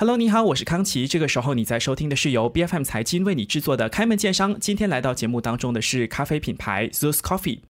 Hello，你好，我是康琪。这个时候你在收听的是由 B F M 财经为你制作的开门见商。今天来到节目当中的是咖啡品牌 Zeus Coffee。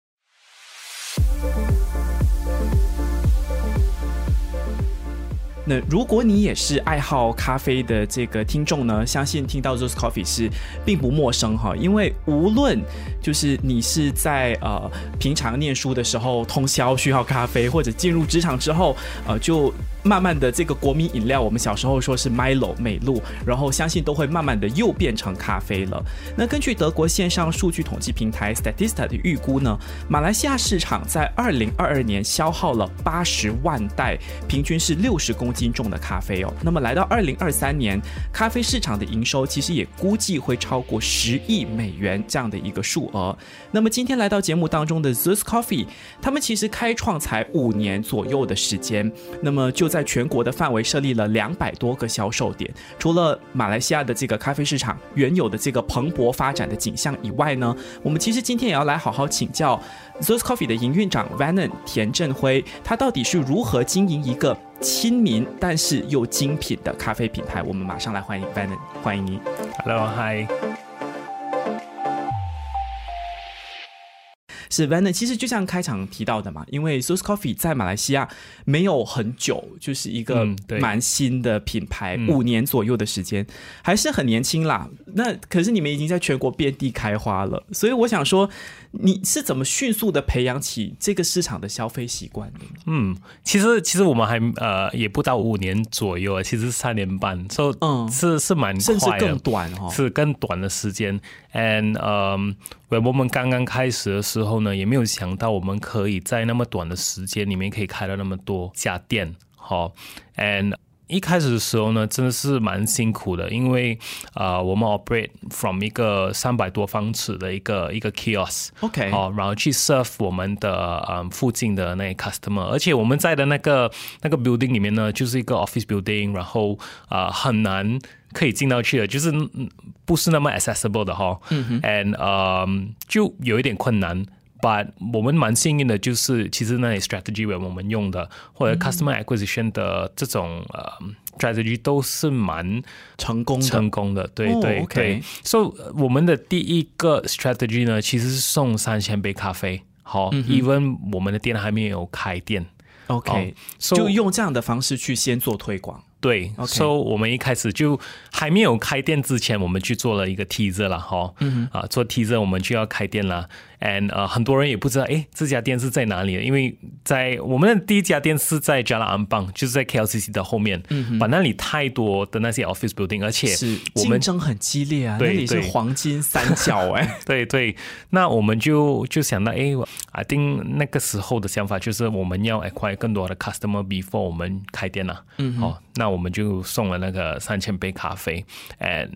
那如果你也是爱好咖啡的这个听众呢，相信听到 Zeus Coffee 是并不陌生哈，因为无论就是你是在呃平常念书的时候通宵需要咖啡，或者进入职场之后呃就。慢慢的，这个国民饮料，我们小时候说是 Milo 美露，然后相信都会慢慢的又变成咖啡了。那根据德国线上数据统计平台 Statista 的预估呢，马来西亚市场在二零二二年消耗了八十万袋，平均是六十公斤重的咖啡哦。那么来到二零二三年，咖啡市场的营收其实也估计会超过十亿美元这样的一个数额。那么今天来到节目当中的 Zeus Coffee，他们其实开创才五年左右的时间，那么就。在全国的范围设立了两百多个销售点，除了马来西亚的这个咖啡市场原有的这个蓬勃发展的景象以外呢，我们其实今天也要来好好请教 Zos Coffee 的营运长 Vannon 田振辉，他到底是如何经营一个亲民但是又精品的咖啡品牌？我们马上来欢迎 Vanon，欢迎你。Hello，Hi。是 v a n n 其实就像开场提到的嘛，因为 Source Coffee 在马来西亚没有很久，就是一个蛮新的品牌，五年左右的时间，还是很年轻啦。那可是你们已经在全国遍地开花了，所以我想说。你是怎么迅速的培养起这个市场的消费习惯的？嗯，其实其实我们还呃也不到五年左右啊，其实三年半，所以嗯是是蛮甚至更短哦，是更短的时间。And 嗯，我们刚刚开始的时候呢，也没有想到我们可以在那么短的时间里面可以开了那么多家店，好，And。一开始的时候呢，真的是蛮辛苦的，因为啊，我们 operate from 一个三百多方尺的一个一个 kiosk，OK，哦，然后去 serve 我们的嗯附近的那 customer，而且我们在的那个那个 building 里面呢，就是一个 office building，然后啊很难可以进到去的，就是不是那么 accessible 的哈，嗯 a n d 嗯就有一点困难。But 我们蛮幸运的，就是其实那些 strategy 为我们用的，或者 customer acquisition 的这种呃 strategy 都是蛮成功成功的。对对对。So 我们的第一个 strategy 呢，其实是送三千杯咖啡。好，even 我们的店还没有开店。OK，就用这样的方式去先做推广。对所以我们一开始就还没有开店之前，我们去做了一个 teaser 了哈。嗯啊，做 teaser 我们就要开店了。And 呃，很多人也不知道，哎，这家店是在哪里？因为在我们的第一家店是在 Jalan Ambang，就是在 KLCC 的后面，嗯把那里太多的那些 office building，而且是竞争很激烈啊，那里是黄金三角哎。对对，那我们就就想到，哎，I think 那个时候的想法就是我们要 acquire 更多的 customer before 我们开店了。嗯，哦，那我们就送了那个三千杯咖啡，and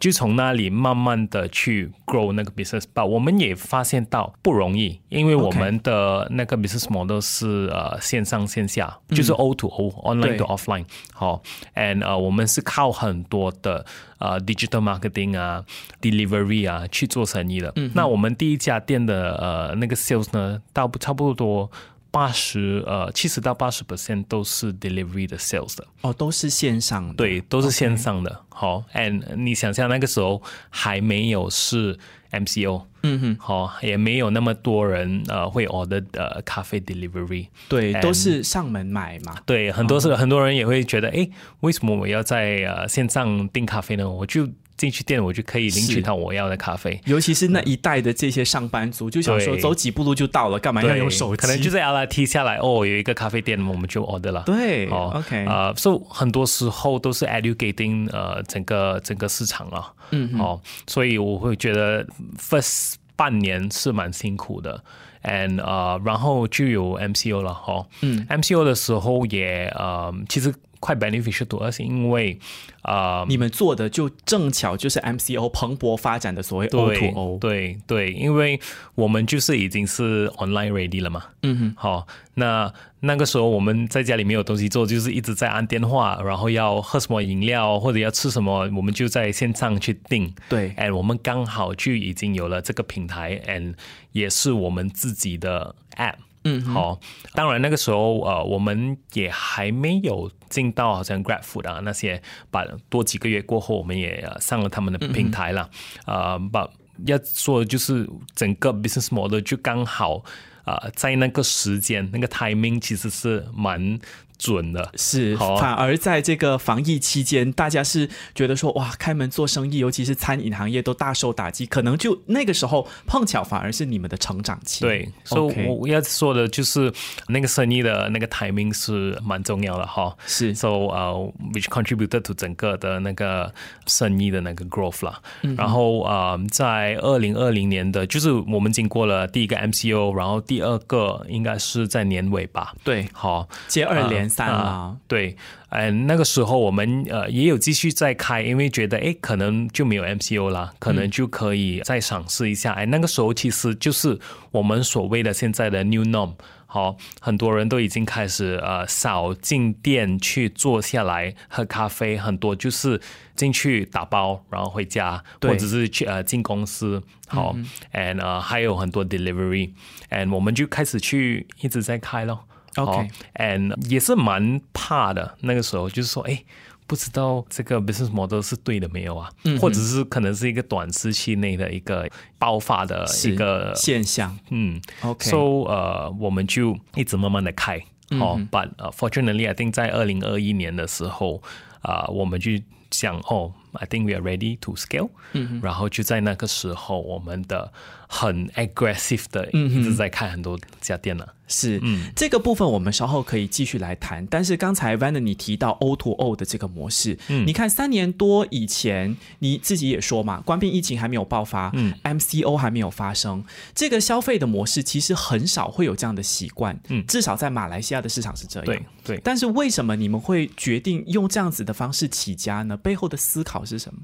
就从那里慢慢的去 grow 那个 business，把我们也发现。到不容易，因为我们的那个 business model 是呃线上线下，就是 O to O，online to offline。好，and 呃我们是靠很多的呃 digital marketing 啊，delivery 啊去做生意的。那我们第一家店的呃那个 sales 呢，到差不多八十呃七十到八十 percent 都是 delivery 的 sales 的。哦，都是线上的，对，都是线上的。好，and 你想象那个时候还没有是 MCO。嗯哼，好，也没有那么多人呃会 order 呃咖啡 delivery，对，都是上门买嘛。对，很多是很多人也会觉得，哎，为什么我要在呃线上订咖啡呢？我就。进去店，我就可以领取到我要的咖啡。尤其是那一代的这些上班族，就想说走几步路就到了，干嘛要用手机？可能就在 LRT 下来，哦，有一个咖啡店，我们就 order 了。对，哦，OK，啊，所以很多时候都是 educating 呃整个整个市场啊。嗯，哦，所以我会觉得 first 半年是蛮辛苦的，and 呃，然后就有 MCO 了哈。嗯，MCO 的时候也呃，其实。快 beneficial 多，而是因为啊，你们做的就正巧就是 MCO 蓬勃发展的所谓 O to O，对对，因为我们就是已经是 online ready 了嘛，嗯哼，好，那那个时候我们在家里没有东西做，就是一直在按电话，然后要喝什么饮料或者要吃什么，我们就在线上去订，对，and 我们刚好就已经有了这个平台，and 也是我们自己的 app。嗯，好，当然那个时候呃，我们也还没有进到好像 Grab Food 啊那些，把多几个月过后，我们也上了他们的平台了，啊，把要说的就是整个 business model 就刚好啊，在那个时间那个 timing 其实是蛮。准的是，反而在这个防疫期间，大家是觉得说哇，开门做生意，尤其是餐饮行业都大受打击，可能就那个时候碰巧反而是你们的成长期。对，所以我要说的就是那个生意的那个 timing 是蛮重要的哈。是，so 呃，which contributed to 整个的那个生意的那个 growth 啦。然后啊，在二零二零年的，就是我们经过了第一个 MCO，然后第二个应该是在年尾吧。对，好，接二连。三啊，对，嗯，那个时候我们呃也有继续在开，因为觉得哎，可能就没有 MCO 啦，可能就可以再尝试一下。哎，那个时候其实就是我们所谓的现在的 New Norm，好，很多人都已经开始呃少进店去坐下来喝咖啡，很多就是进去打包然后回家，或者是去呃进公司，好，and 呃还有很多 delivery，and 我们就开始去一直在开咯。OK，and 也是蛮怕的。那个时候就是说，哎，不知道这个 business model 是对的没有啊？嗯或者是可能是一个短时期内的一个爆发的一个现象。嗯，OK，so 呃，我们就一直慢慢的开。哦，but fortunately，I think 在二零二一年的时候，啊，我们就想，哦，I think we are ready to scale。嗯，然后就在那个时候，我们的很 aggressive 的一直在开很多家店了。是，嗯，这个部分我们稍后可以继续来谈。但是刚才 Van 你提到 O to O 的这个模式，嗯，你看三年多以前，你自己也说嘛，关闭疫情还没有爆发，嗯，MCO 还没有发生，这个消费的模式其实很少会有这样的习惯，嗯，至少在马来西亚的市场是这样，对对。但是为什么你们会决定用这样子的方式起家呢？背后的思考是什么？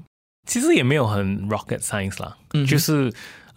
其实也没有很 rocket science 啦，嗯，就是。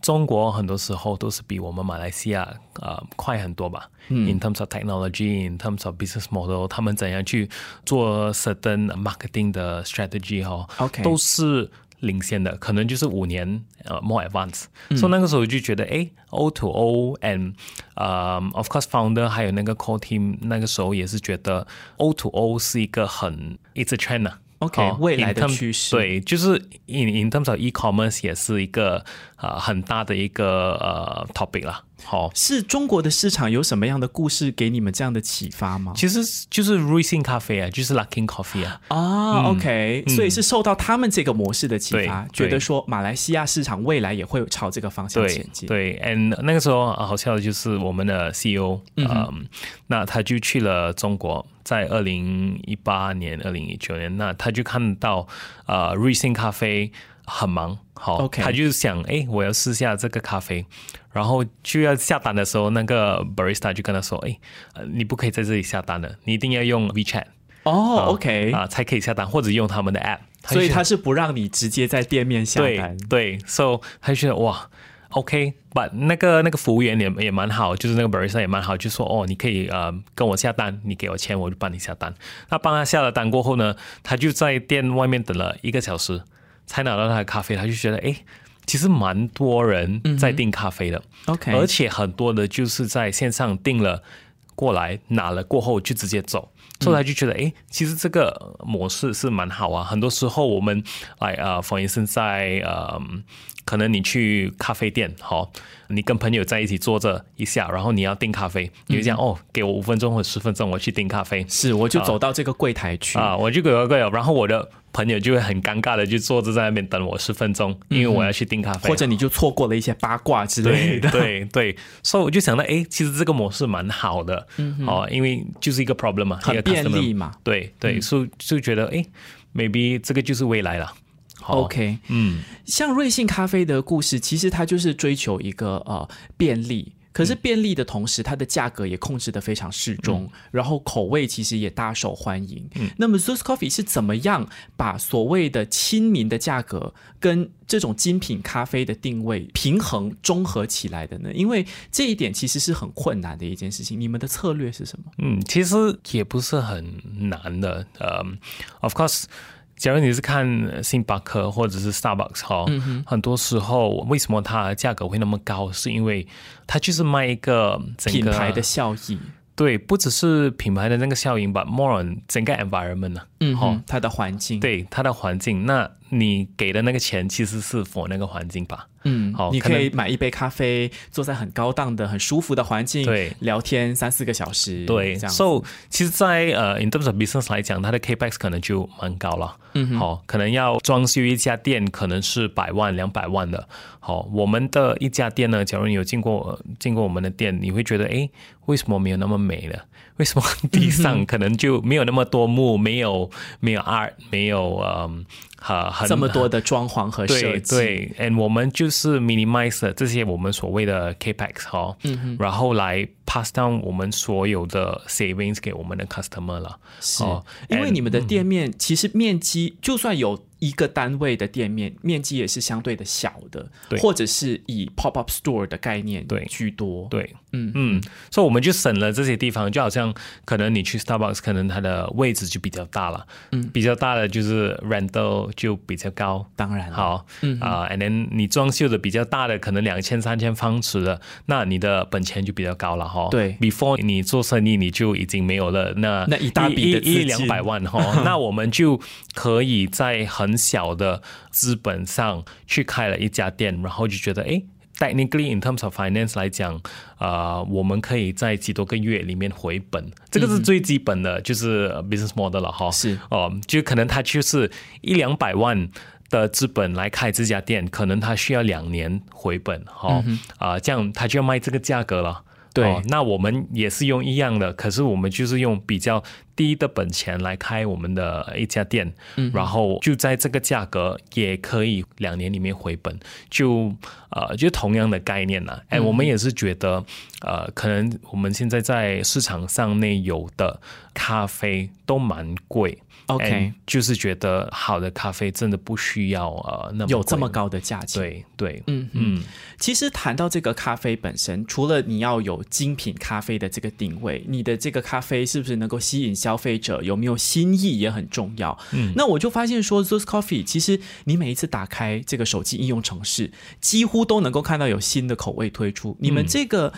中国很多时候都是比我们马来西亚呃快很多吧。嗯 In terms of technology, in terms of business model，他们怎样去做 certain marketing 的 strategy 哈，OK，都是领先的，可能就是五年呃 more advanced。所以那个时候就觉得，哎，O to O and 呃 of course founder 还有那个 core team，那个时候也是觉得 O to O 是一个很 it's a trend。OK，未来的趋势对，就是 in in terms of e-commerce 也是一个呃很大的一个呃 topic 啦。好，是中国的市场有什么样的故事给你们这样的启发吗？其实就是瑞幸咖啡啊，就是 Luckin Coffee 啊。啊，OK，所以是受到他们这个模式的启发，觉得说马来西亚市场未来也会朝这个方向前进。对，and 那个时候好笑的就是我们的 CEO，嗯，那他就去了中国，在二零一八年、二零一九年，那他就看到啊瑞幸咖啡很忙，好，他就想，哎，我要试下这个咖啡。然后就要下单的时候，那个 barista 就跟他说：“哎，你不可以在这里下单的，你一定要用 WeChat 哦，OK 啊，才可以下单，或者用他们的 App。所以他是不让你直接在店面下单。对，So 他就觉得哇，OK，把那个那个服务员也也蛮好，就是那个 barista 也蛮好，就说哦，你可以呃跟我下单，你给我钱，我就帮你下单。那帮他下了单过后呢，他就在店外面等了一个小时，才拿到他的咖啡，他就觉得哎。”其实蛮多人在订咖啡的，OK，而且很多的就是在线上订了过来拿了过后就直接走，后来就觉得哎，其实这个模式是蛮好啊。很多时候我们来啊，冯医生在呃，可能你去咖啡店，好，你跟朋友在一起坐着一下，然后你要订咖啡，你就讲哦，给我五分钟或十分钟，我去订咖啡，是，我就走到这个柜台去啊，我就给个柜台，然后我的。朋友就会很尴尬的就坐着在那边等我十分钟，因为我要去订咖啡，或者你就错过了一些八卦之类的。对对，所以我就想到，哎，其实这个模式蛮好的，哦，因为就是一个 problem 嘛，很便利嘛。对对，所以就觉得，哎，maybe 这个就是未来了。OK，嗯，像瑞幸咖啡的故事，其实它就是追求一个呃便利。可是便利的同时，它的价格也控制的非常适中，然后口味其实也大受欢迎。那么 Zeus Coffee 是怎么样把所谓的亲民的价格跟这种精品咖啡的定位平衡综合起来的呢？因为这一点其实是很困难的一件事情。你们的策略是什么？嗯，其实也不是很难的。呃，Of course。假如你是看星巴克或者是 Starbucks 哈、嗯很多时候为什么它价格会那么高？是因为它就是卖一个品牌的效益，对，不只是品牌的那个效应吧，more on 整个 environment 嗯哼，它的环境，，对它的环境，那你给的那个钱其实是 for 那个环境吧？嗯，好你可以买一杯咖啡，坐在很高档的、很舒服的环境，对聊天三四个小时，对这样。，so 其实在，呃 in terms of business 来讲，它的 capex 可能就蛮高了。嗯，好，可能要装修一家店，可能是百万、两百万的。好，我们的一家店呢，假如你有进过、呃进过我们的店，你会觉得，诶，为什么没有那么美呢？为什么地上可能就没有那么多木，没有没有 art，没有嗯，呃很这么多的装潢和设计，对，and 我们就是 minimize 这些我们所谓的 capex 哈，嗯然后来 pass down 我们所有的 savings 给我们的 customer 了。是、哦因为你们的店面其实面积，就算有一个单位的店面，面积也是相对的小的，对。或者是以 pop up store 的概念对。居多，对，嗯。嗯，所以我们就省了这些地方，就好像可能你去 Starbucks，可能它的位置就比较大了，嗯，比较大的就是 rental 就比较高。当然，好，嗯。啊、a n d then 你装修的比较大的，可能两千、三千方尺的，那你的本钱就比较高了哈。对，before 你做生意你就已经没有了那那一大笔的资一一两百万哈，那我们就可以在很小的资本上去开了一家店，然后就觉得哎。Technically, in terms of finance 来讲，呃，我们可以在几多个月里面回本，这个是最基本的，就是呃 business model 了哈。是。哦，就可能他就是一两百万的资本来开这家店，可能他需要两年回本哈，啊、这样他就要卖这个价格了。对哦那我们也是用一样的，可是我们就是用比较低的本钱来开我们的一家店，然后就在这个价格也可以两年里面回本，就呃就同样的概念啦。哎、我们也是觉得呃，可能我们现在在市场上内有的咖啡都蛮贵。OK 就是觉得好的咖啡真的不需要呃那么有这么高的价钱，对对，嗯嗯，其实谈到这个咖啡本身，除了你要有精品咖啡的这个定位，你的这个咖啡是不是能够吸引消费者，有没有新意也很重要。嗯，那我就发现说 z o s Coffee，其实你每一次打开这个手机应用程式，几乎都能够看到有新的口味推出。你们这个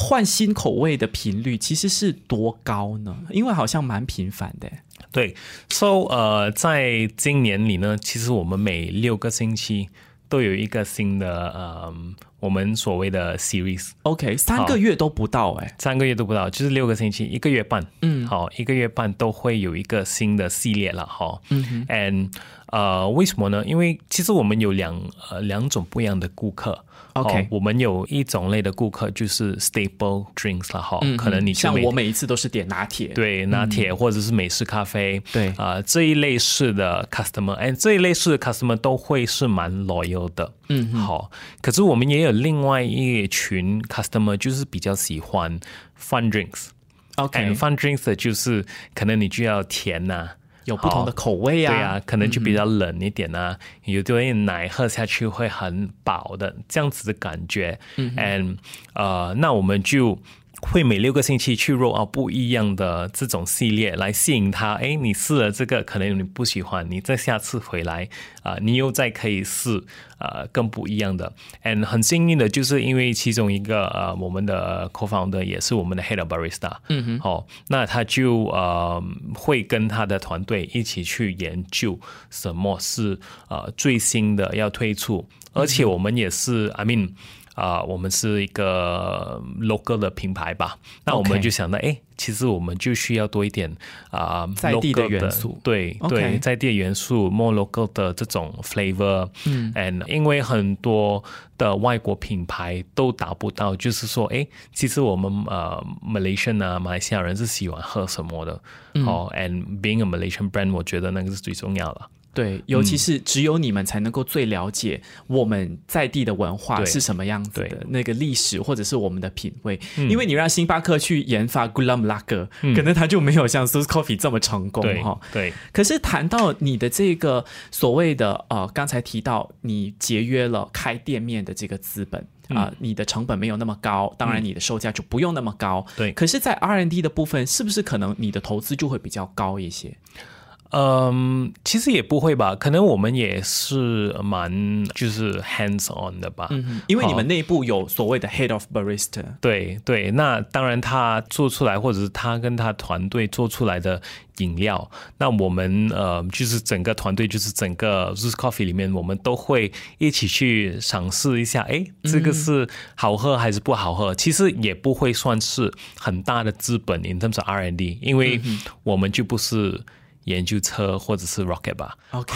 换新口味的频率其实是多高呢？因为好像蛮频繁的。对，so 呃，在今年里呢，其实我们每六个星期都有一个新的呃，我们所谓的 series，OK，三个月都不到哎、三个月都不到，就是六个星期，一个月半，嗯。好，一个月半都会有一个新的系列了哈。嗯哼，and 呃，为什么呢？因为其实我们有两呃两种不一样的顾客。OK 哦我们有一种类的顾客就是 staple drinks 了哈，可能你像我每一次都是点拿铁，对拿铁或者是美式咖啡，对。啊、这一类似的 customer，哎，这一类似的 customer 都会是蛮 loyal 的，嗯，好。可是我们也有另外一群 customer，就是比较喜欢 fun drinks。，OK，and fun drinks 的就是可能你就要甜呐、有不同的口味啊，对啊，可能就比较冷一点啊，有点奶喝下去会很饱的这样子的感觉。嗯，and 呃，那我们就会每六个星期去 roll out 不一样的这种系列来吸引他。哎，你试了这个，可能你不喜欢，你再下次回来啊、你又再可以试呃更不一样的。and 很幸运的就是因为其中一个呃我们的 co-founder 也是我们的 head of barista，嗯哼，好、那他就呃会跟他的团队一起去研究什么是呃最新的要推出，而且我们也是、I mean。啊、我们是一个 local 的品牌吧，那我们就想到，哎、其实我们就需要多一点啊、在地的元素。对对，在地的元素，more local 的这种 flavor，嗯，and 因为很多的外国品牌都达不到，就是说，哎，其实我们呃 Malaysian 啊，马来西亚人是喜欢喝什么的，嗯。哦，and being a Malaysian brand，我觉得那个是最重要的。对，尤其是只有你们才能够最了解我们在地的文化是什么样子的，那个历史或者是我们的品味。因为你让星巴克去研发 Gulam Lager，、可能它就没有像 s u s Coffee 这么成功对哈。对，可是谈到你的这个所谓的呃，刚才提到你节约了开店面的这个资本。啊、你的成本没有那么高，当然你的售价就不用那么高。对可是，在 R&D 的部分，是不是可能你的投资就会比较高一些？嗯，其实也不会吧，可能我们也是蛮就是 hands on 的吧。嗯，因为你们内部有所谓的 head of barista。对对，那当然他做出来，或者是他跟他团队做出来的饮料，那我们呃就是整个团队，就是整个 z o o s Coffee 里面，我们都会一起去尝试一下，哎，这个是好喝还是不好喝？其实也不会算是很大的资本，in terms of R&D，因为我们就不是。研究车或者是 rocket 吧，OK，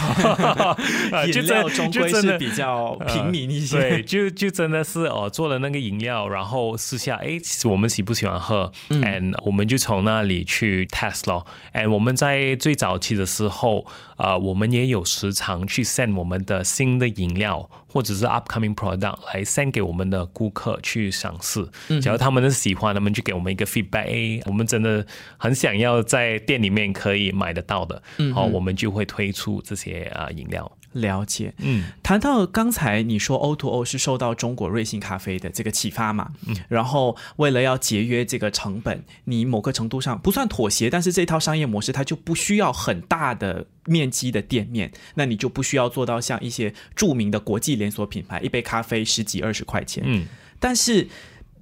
饮料终归是比较平民一些，对，就就真的是哦，做了那个饮料，然后试下，哎，其实我们喜不喜欢喝，and 我们就从那里去 test 咯，and 我们在最早期的时候，啊，我们也有时常去 send 我们的新的饮料。或者是 upcoming product 来 send 给我们的顾客去尝试，只要他们喜欢，他们就给我们一个 feedback。我们真的很想要在店里面可以买得到的，好，我们就会推出这些啊饮料。了解，嗯，谈到刚才你说 O to O 是受到中国瑞幸咖啡的这个启发嘛，嗯，然后为了要节约这个成本，你某个程度上不算妥协，但是这套商业模式它就不需要很大的面积的店面，那你就不需要做到像一些著名的国际连锁品牌，一杯咖啡十几二十块钱，嗯，但是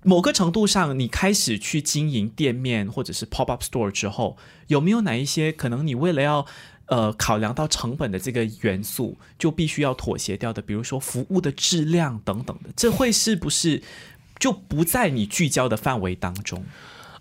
某个程度上，你开始去经营店面或者是 pop up store 之后，有没有哪一些可能你为了要呃，考量到成本的这个元素，就必须要妥协掉的，比如说服务的质量等等的，这会是不是就不在你聚焦的范围当中？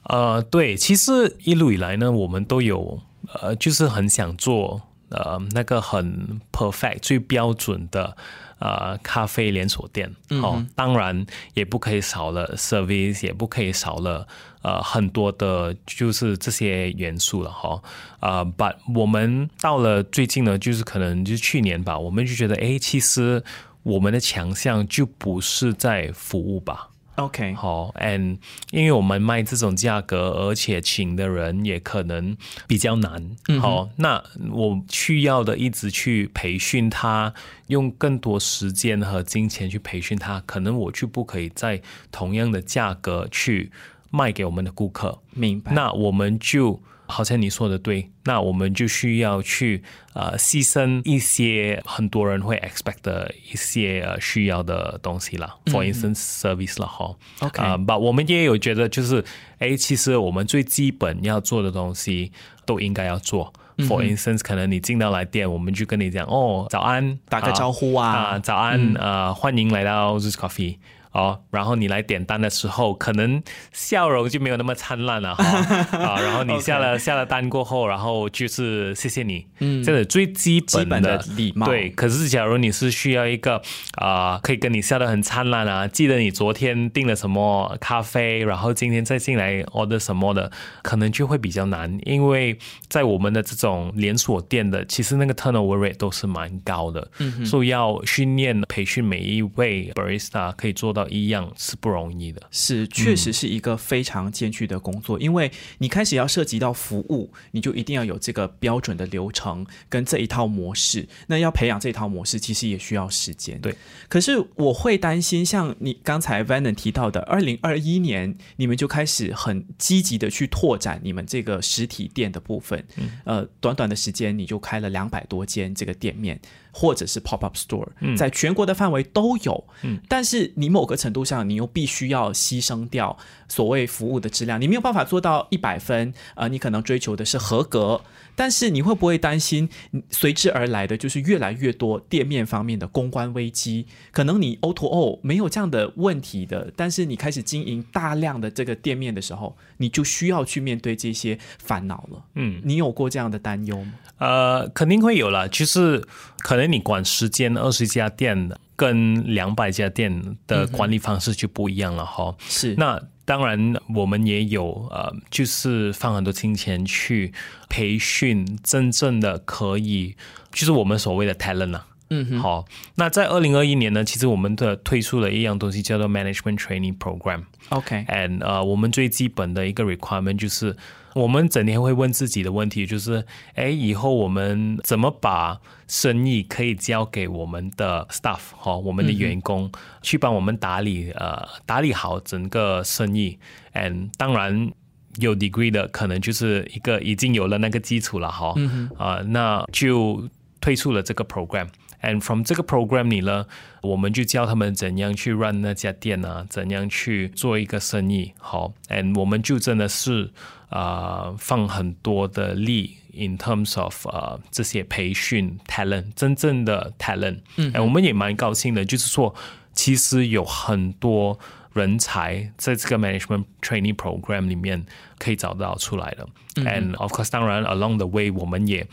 呃，对，其实一路以来呢，我们都有呃，就是很想做呃那个很 perfect 最标准的。呃，咖啡连锁店，哦，当然也不可以少了 service，也不可以少了呃很多的，就是这些元素了哈。啊，but 我们到了最近呢，就是可能就是去年吧，我们就觉得，哎，其实我们的强项就不是在服务吧。OK，好，and 因为我们卖这种价格，而且请的人也可能比较难，好，那我需要的一直去培训他，用更多时间和金钱去培训他，可能我就不可以在同样的价格去卖给我们的顾客，明白？那我们就。好像你说的对，那我们就需要去呃牺牲一些很多人会 expect 的一些呃需要的东西了，for instance service 了哈。OK，啊，把我们也有觉得就是，哎，其实我们最基本要做的东西都应该要做。For instance，可能你进到来店，我们就跟你讲，哦，早安，打个招呼啊，啊，早安，呃，欢迎来到 z o Coffee。哦，然后你来点单的时候，可能笑容就没有那么灿烂了哈 啊。然后你下了下了单过后，然后就是谢谢你，嗯，这是最基本的礼貌。对，可是假如你是需要一个啊，可以跟你笑得很灿烂啊，记得你昨天订了什么咖啡，然后今天再进来 order 什么的，可能就会比较难，因为在我们的这种连锁店的，其实那个 turnover rate 都是蛮高的，嗯，所以要训练培训每一位 barista 可以做到。一样是不容易的，是确实是一个非常艰巨的工作，因为你开始要涉及到服务，你就一定要有这个标准的流程跟这一套模式。那要培养这套模式，其实也需要时间。对，可是我会担心，像你刚才 Vanen 提到的，二零二一年你们就开始很积极的去拓展你们这个实体店的部分。嗯，呃，短短的时间你就开了两百多间这个店面。或者是 pop up store，在全国的范围都有，但是你某个程度上，你又必须要牺牲掉所谓服务的质量，你没有办法做到一百分，呃，你可能追求的是合格。但是你会不会担心随之而来的就是越来越多店面方面的公关危机？可能你 O to O 没有这样的问题的，但是你开始经营大量的这个店面的时候，你就需要去面对这些烦恼了。嗯，你有过这样的担忧吗？呃，肯定会有了。其实可能你管十间、二十家店，跟两百家店的管理方式就不一样了哈。是那。当然，我们也有呃，就是放很多金钱去培训真正的可以，就是我们所谓的 talent 啊。嗯，好。那在二零二一年呢，其实我们的推出了一样东西叫做 management training program。OK，and 呃，我们最基本的一个 requirement 就是。我们整天会问自己的问题就是：哎，以后我们怎么把生意可以交给我们的 staff 哈，我们的员工去帮我们打理呃，打理好整个生意。，and，当然有 degree 的，可能就是一个已经有了那个基础了哈，啊，那就推出了这个 program。And from 这个 program 里呢，我们就教他们怎样去 run 那家店啊，怎样去做一个生意。好，And 我们就真的是啊，放很多的力 in terms of 呃这些培训 talent，真正的 talent。嗯，我们也蛮高兴的，就是说其实有很多人才在这个 management training program 里面可以找到出来的。And of course，当然 along the way，我们也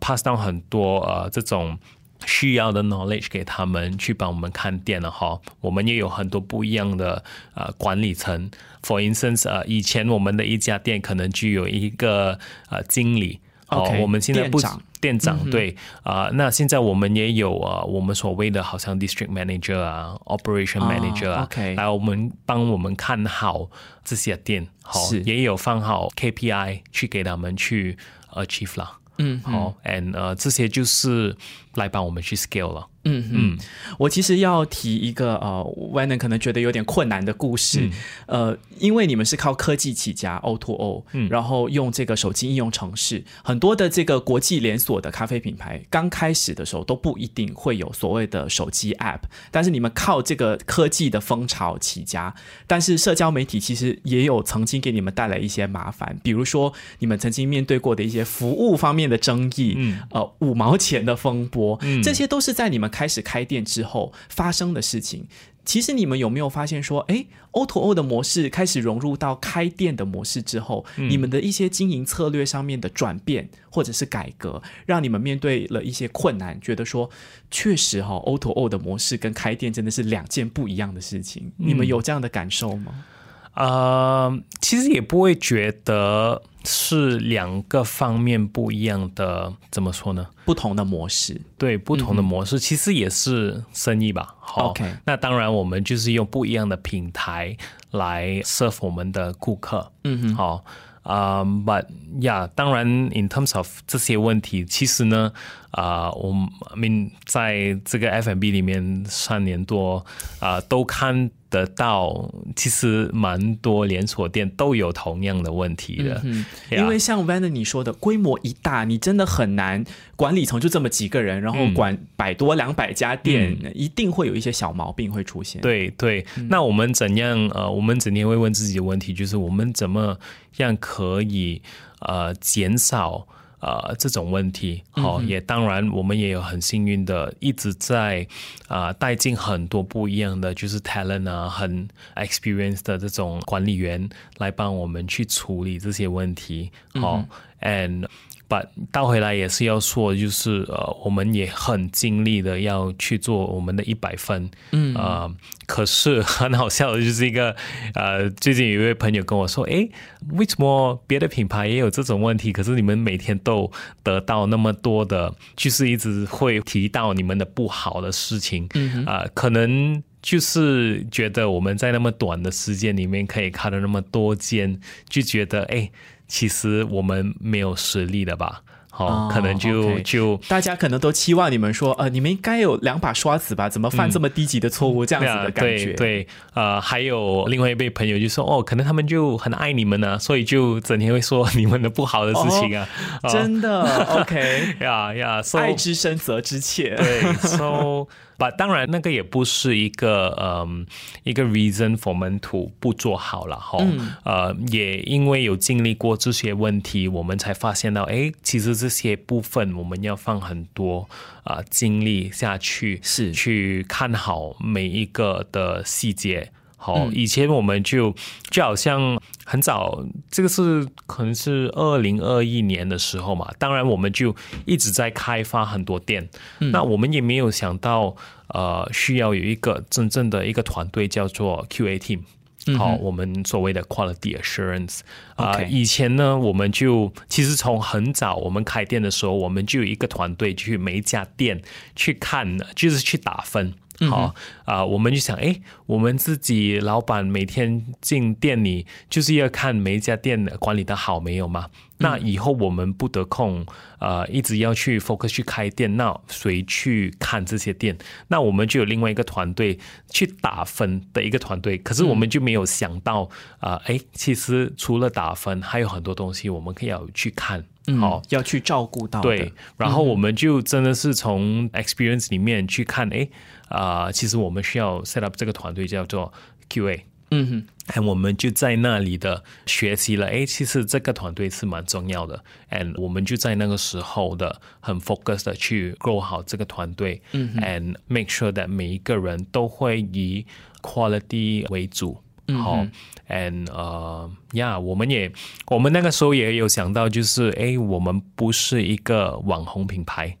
pass down 很多呃这种。需要的 knowledge 给他们去帮我们看店了哈，我们也有很多不一样的呃管理层。For instance，呃，以前我们的一家店可能具有一个呃经理，哦，我们现在不长。店长对。啊，那现在我们也有啊，我们所谓的好像 district manager 啊，operation manager 啊，OK，来我们帮我们看好这些店，好，也有放好 KPI 去给他们去 achieve 了。嗯，好，and 呃，这些就是来帮我们去 scale 了。嗯嗯，我其实要提一个呃 w e n n 可能觉得有点困难的故事。呃，因为你们是靠科技起家，O to O，然后用这个手机应用程式，很多的这个国际连锁的咖啡品牌刚开始的时候都不一定会有所谓的手机 App，但是你们靠这个科技的风潮起家，但是社交媒体其实也有曾经给你们带来一些麻烦，比如说你们曾经面对过的一些服务方面的争议，嗯，呃，五毛钱的风波，嗯，这些都是在你们。开始开店之后发生的事情，其实你们有没有发现说，哎，O to O 的模式开始融入到开店的模式之后，你们的一些经营策略上面的转变或者是改革，让你们面对了一些困难，觉得说，确实哈，O to O 的模式跟开店真的是两件不一样的事情。你们有这样的感受吗？呃，其实也不会觉得是两个方面不一样的，怎么说呢？不同的模式，对，不同的模式，其实也是生意吧。OK，那当然，我们就是用不一样的平台来 serve 我们的顾客。嗯哼，好啊，But yeah，当然，in terms of 这些问题，其实呢，啊，我们在这个 F&B 里面三年多啊，都看。得到其实蛮多连锁店都有同样的问题的，因为像 Van 你说的，规模一大，你真的很难管理层就这么几个人，然后管百多两百家店，一定会有一些小毛病会出现。对对，那我们怎样？呃，我们整天会问自己的问题，就是我们怎么样可以呃减少。呃，这种问题，好，也当然，我们也有很幸运的，一直在啊带进很多不一样的，就是 talent 啊，很 experience 的这种管理员来帮我们去处理这些问题，好，and。倒回来也是要说，就是呃，我们也很尽力的要去做我们的一百分，嗯啊，可是很好笑的就是一个呃，最近有一位朋友跟我说，哎，为什么别的品牌也有这种问题，可是你们每天都得到那么多的，就是一直会提到你们的不好的事情，嗯啊，可能就是觉得我们在那么短的时间里面可以看了那么多间，就觉得哎。其实我们没有实力的吧？好，可能就就大家可能都期望你们说，呃，你们应该有两把刷子吧？怎么犯这么低级的错误？这样子的感觉。对对，呃，还有另外一位朋友就说，哦，可能他们就很爱你们呢，所以就整天会说你们的不好的事情啊。真的？OK，呀 呀，爱之深责之切。对，so。把当然那个也不是一个嗯一个 reason for 我们土不做好了哈，呃也因为有经历过这些问题，我们才发现到哎，其实这些部分我们要放很多啊精力下去，是。去看好每一个的细节。好，以前我们就就好像很早，这个是可能是二零二一年的时候嘛。当然，我们就一直在开发很多店。那我们也没有想到，呃，需要有一个真正的一个团队叫做 QA team。好，我们所谓的 quality assurance。啊，以前呢，我们就其实从很早我们开店的时候，我们就有一个团队去每一家店去看，就是去打分。好啊，我们就想，哎，我们自己老板每天进店里就是要看每一家店的管理的好没有嘛？那以后我们不得空，呃，一直要去 focus 去开店，那谁去看这些店？那我们就有另外一个团队去打分的一个团队。可是我们就没有想到，啊，哎，其实除了打分，还有很多东西我们可以要去看，好，要去照顾到。对，然后我们就真的是从 experience 里面去看，哎，啊，其实我们需要 set up 这个团队叫做 QA。嗯哼，哎，我们就在那里的学习了。哎，其实这个团队是蛮重要的。and 我们就在那个时候的很 focus 的去 grow 好这个团队。嗯 and make sure that 每一个人都会以 quality 为主。好，and 呃，yeah，我们也我们那个时候也有想到，就是哎，我们不是一个网红品牌。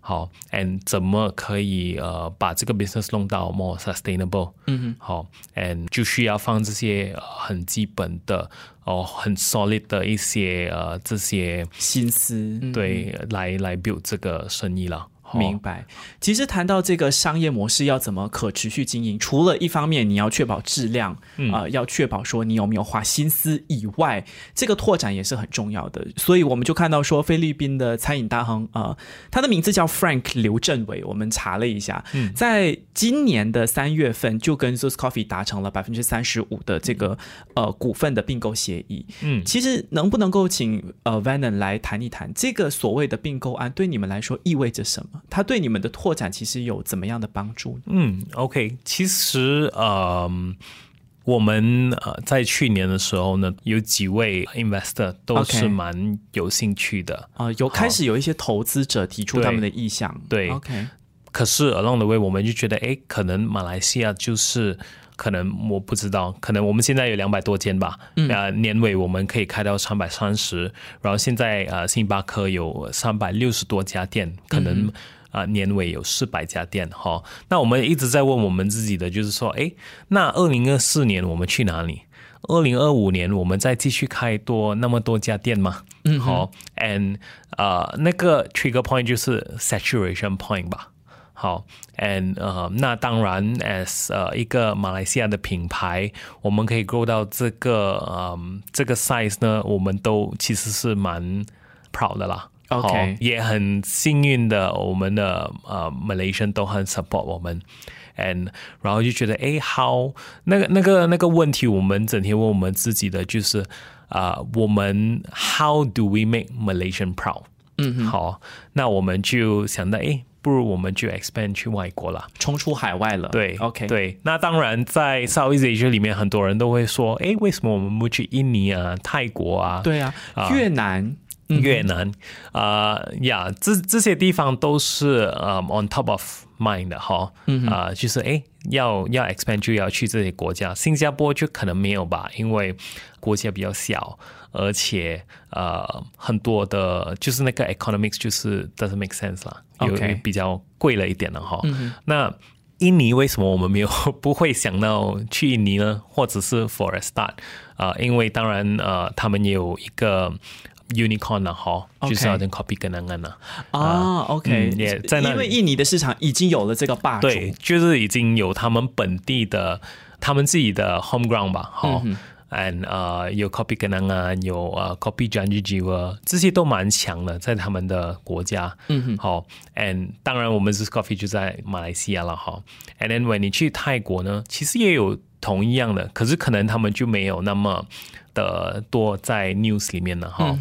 好，and 怎么可以呃把这个 business 弄到 more sustainable？嗯哼，好，and 就需要放这些很基本的哦，很 solid 的一些呃这些心思，对，来来 build 这个生意了。明白。其实谈到这个商业模式要怎么可持续经营，除了一方面你要确保质量，啊，要确保说你有没有花心思以外，这个拓展也是很重要的。所以我们就看到说，菲律宾的餐饮大亨啊，他的名字叫 Frank 刘振伟。我们查了一下，嗯在今年的三月份就跟 Zeus Coffee 达成了百分之三十五的这个呃股份的并购协议。嗯，其实能不能够请呃 Vanon 来谈一谈这个所谓的并购案对你们来说意味着什么？它对你们的拓展其实有怎么样的帮助？嗯，OK，其实呃，我们呃在去年的时候呢，有几位 investor 都是蛮有兴趣的啊，有开始有一些投资者提出他们的意向。对，OK，可是 along the way，我们就觉得，哎，可能马来西亚就是。可能我不知道，可能我们现在有两百多间吧。嗯，啊，年尾我们可以开到三百三十，然后现在呃，星巴克有三百六十多家店，可能啊，年尾有四百家店哈。那我们一直在问我们自己的，就是说，哎，那二零二四年我们去哪里？二零二五年我们再继续开多那么多家店吗？嗯，好，and 啊，那个 trigger point 就是 saturation point 吧。好，and 呃，那当然，as 呃一个马来西亚的品牌，我们可以 grow 到这个嗯这个 size 呢，我们都其实是蛮 proud 的啦。OK，也很幸运的，我们的呃 Malaysian 都很 support 我们，and 然后就觉得，哎，how 那个那个那个问题，我们整天问我们自己的就是啊，我们 how do we make Malaysian proud？嗯，好，那我们就想到，哎。不如我们就 expand 去外国了，冲出海外了。对，OK，对。那当然，在 Southeast Asia 里面，很多人都会说：“哎，为什么我们不去印尼啊、泰国啊？”对啊，越南、越南啊呀，这这些地方都是呃 on top of mind 的哈。啊，就是哎，要要 expand 就要去这些国家。新加坡就可能没有吧，因为国家比较小。而且呃，很多的，就是那个 economics 就是 doesn't make sense 啦，有比较贵了一点了哈。那印尼为什么我们没有 不会想到去印尼呢？或者是 for a start 啊？因为当然呃，他们也有一个 unicorn 了哈，就是要跟 copy 跟那个呢。啊，OK，也在那，因为印尼的市场已经有了这个霸主，对，就是已经有他们本地的，他们自己的 home ground 吧，哈。And 呃有 copy 可能啊有呃 copy Janji Jiwa 这些都蛮强的，在他们的国家。嗯哼，好，and 当然我们是 coffee 就在马来西亚了哈。and then when 你去泰国呢，其实也有同一样的，可是可能他们就没有那么。的多在 news 里面呢，哈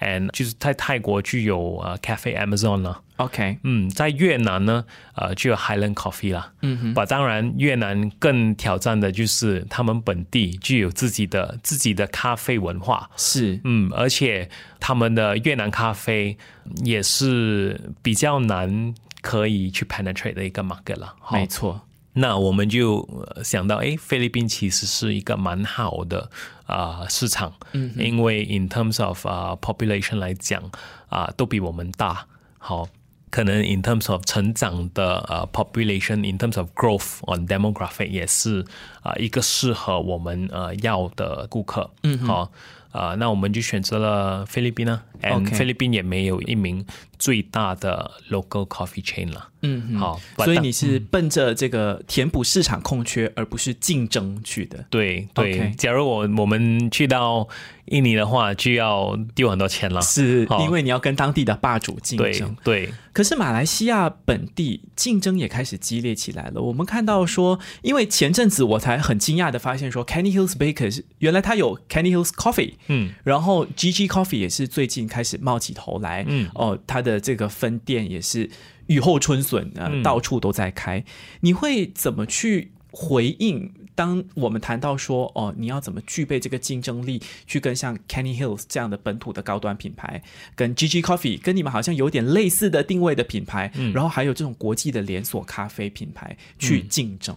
，and 就是在泰国就有呃 Cafe Amazon 了，OK，嗯，在越南呢，呃，就有 Highland Coffee 啦，嗯哼，把当然越南更挑战的就是他们本地具有自己的自己的咖啡文化，是，嗯，而且他们的越南咖啡也是比较难可以去 penetrate 的一个 market 了，没错。那我们就想到，哎，菲律宾其实是一个蛮好的啊市场，嗯，因为 in terms of 啊 population 来讲啊，都比我们大，好，可能 in terms of 成长的呃 population，in terms of growth on demographic 也是啊一个适合我们呃要的顾客，嗯，好。啊，那我们就选择了菲律宾呢。And 菲律宾也没有一名最大的 local coffee chain 了。嗯，好，所以你是奔着这个填补市场空缺，而不是竞争去的。对对，假如我我们去到印尼的话，就要丢很多钱了，是因为你要跟当地的霸主竞争。对，可是马来西亚本地竞争也开始激烈起来了。我们看到说，因为前阵子我才很惊讶的发现说，Canny Hills Bakers 原来他有 Canny Hills Coffee，嗯，然后 GG Coffee 也是最近开始冒起头来，嗯，哦，它的这个分店也是雨后春笋啊，到处都在开。你会怎么去回应？当我们谈到说，哦，你要怎么具备这个竞争力，去跟像 Canny Hills 这样的本土的高端品牌，跟 GG Coffee 跟你们好像有点类似的定位的品牌，然后还有这种国际的连锁咖啡品牌去竞争？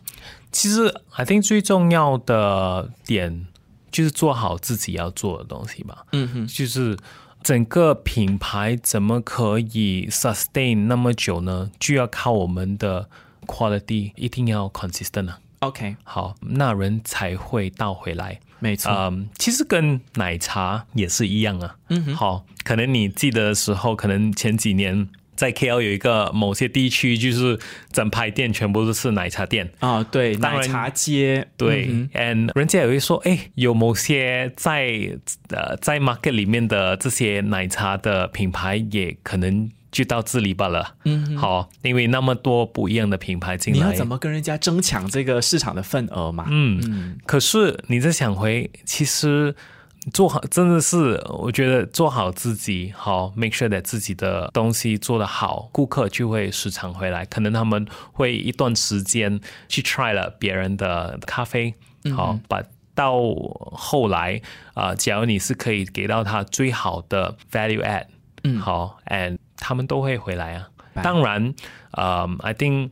其实，I think 最重要的点就是做好自己要做的东西吧。嗯哼，就是整个品牌怎么可以 sustain 那么久呢？就要靠我们的 quality 一定要 consistent 啊。OK，好，那人才会倒回来。没错，嗯，其实跟奶茶也是一样啊。嗯，好，可能你记得的时候，可能前几年在 KL 有一个某些地区，就是整排店全部都是奶茶店啊。对，奶茶街。对，and 人家也会说，哎，有某些在呃在 market 里面的这些奶茶的品牌，也可能。就到这里罢了。嗯，好，因为那么多不一样的品牌进来，你要怎么跟人家争抢这个市场的份额嘛？嗯嗯。可是你再想回，其实做好真的是，我觉得做好自己，好 make sure that 自己的东西做得好，顾客就会时常回来。可能他们会一段时间去 try 了别人的咖啡，好，把到后来啊，假如你是可以给到他最好的 value add，嗯，好，and 他们都会回来啊！当然，呃，I think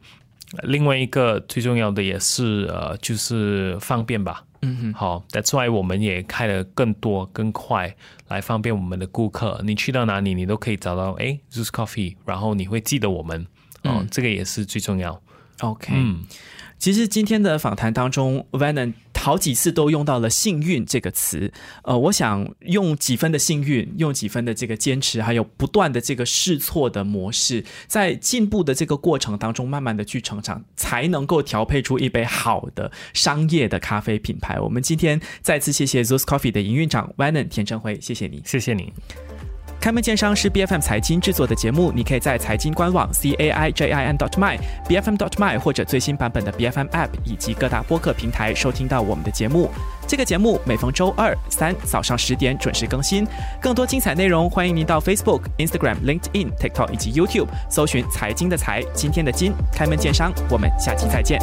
另外一个最重要的也是呃，就是方便吧。嗯哼，好，That's why 我们也开了更多、更快来方便我们的顾客。你去到哪里，你都可以找到哎，Zeus Coffee，然后你会记得我们。哦，这个也是最重要。OK，嗯。其实今天的访谈当中，Vanon 好几次都用到了“幸运”这个词。呃，我想用几分的幸运，用几分的这个坚持，还有不断的这个试错的模式，在进步的这个过程当中，慢慢的去成长，才能够调配出一杯好的商业的咖啡品牌。我们今天再次谢谢 Zeus Coffee 的营运长 Vanon 田正辉，谢谢你，谢谢你。开门见商是 B F M 财经制作的节目，你可以在财经官网 c a i j i n dot my b f m dot my 或者最新版本的 B F M App 以及各大播客平台收听到我们的节目。这个节目每逢周二、三早上十点准时更新。更多精彩内容，欢迎您到 Facebook、Instagram、LinkedIn、TikTok 以及 YouTube 搜寻“财经的财，今天的金”。开门见商，我们下期再见。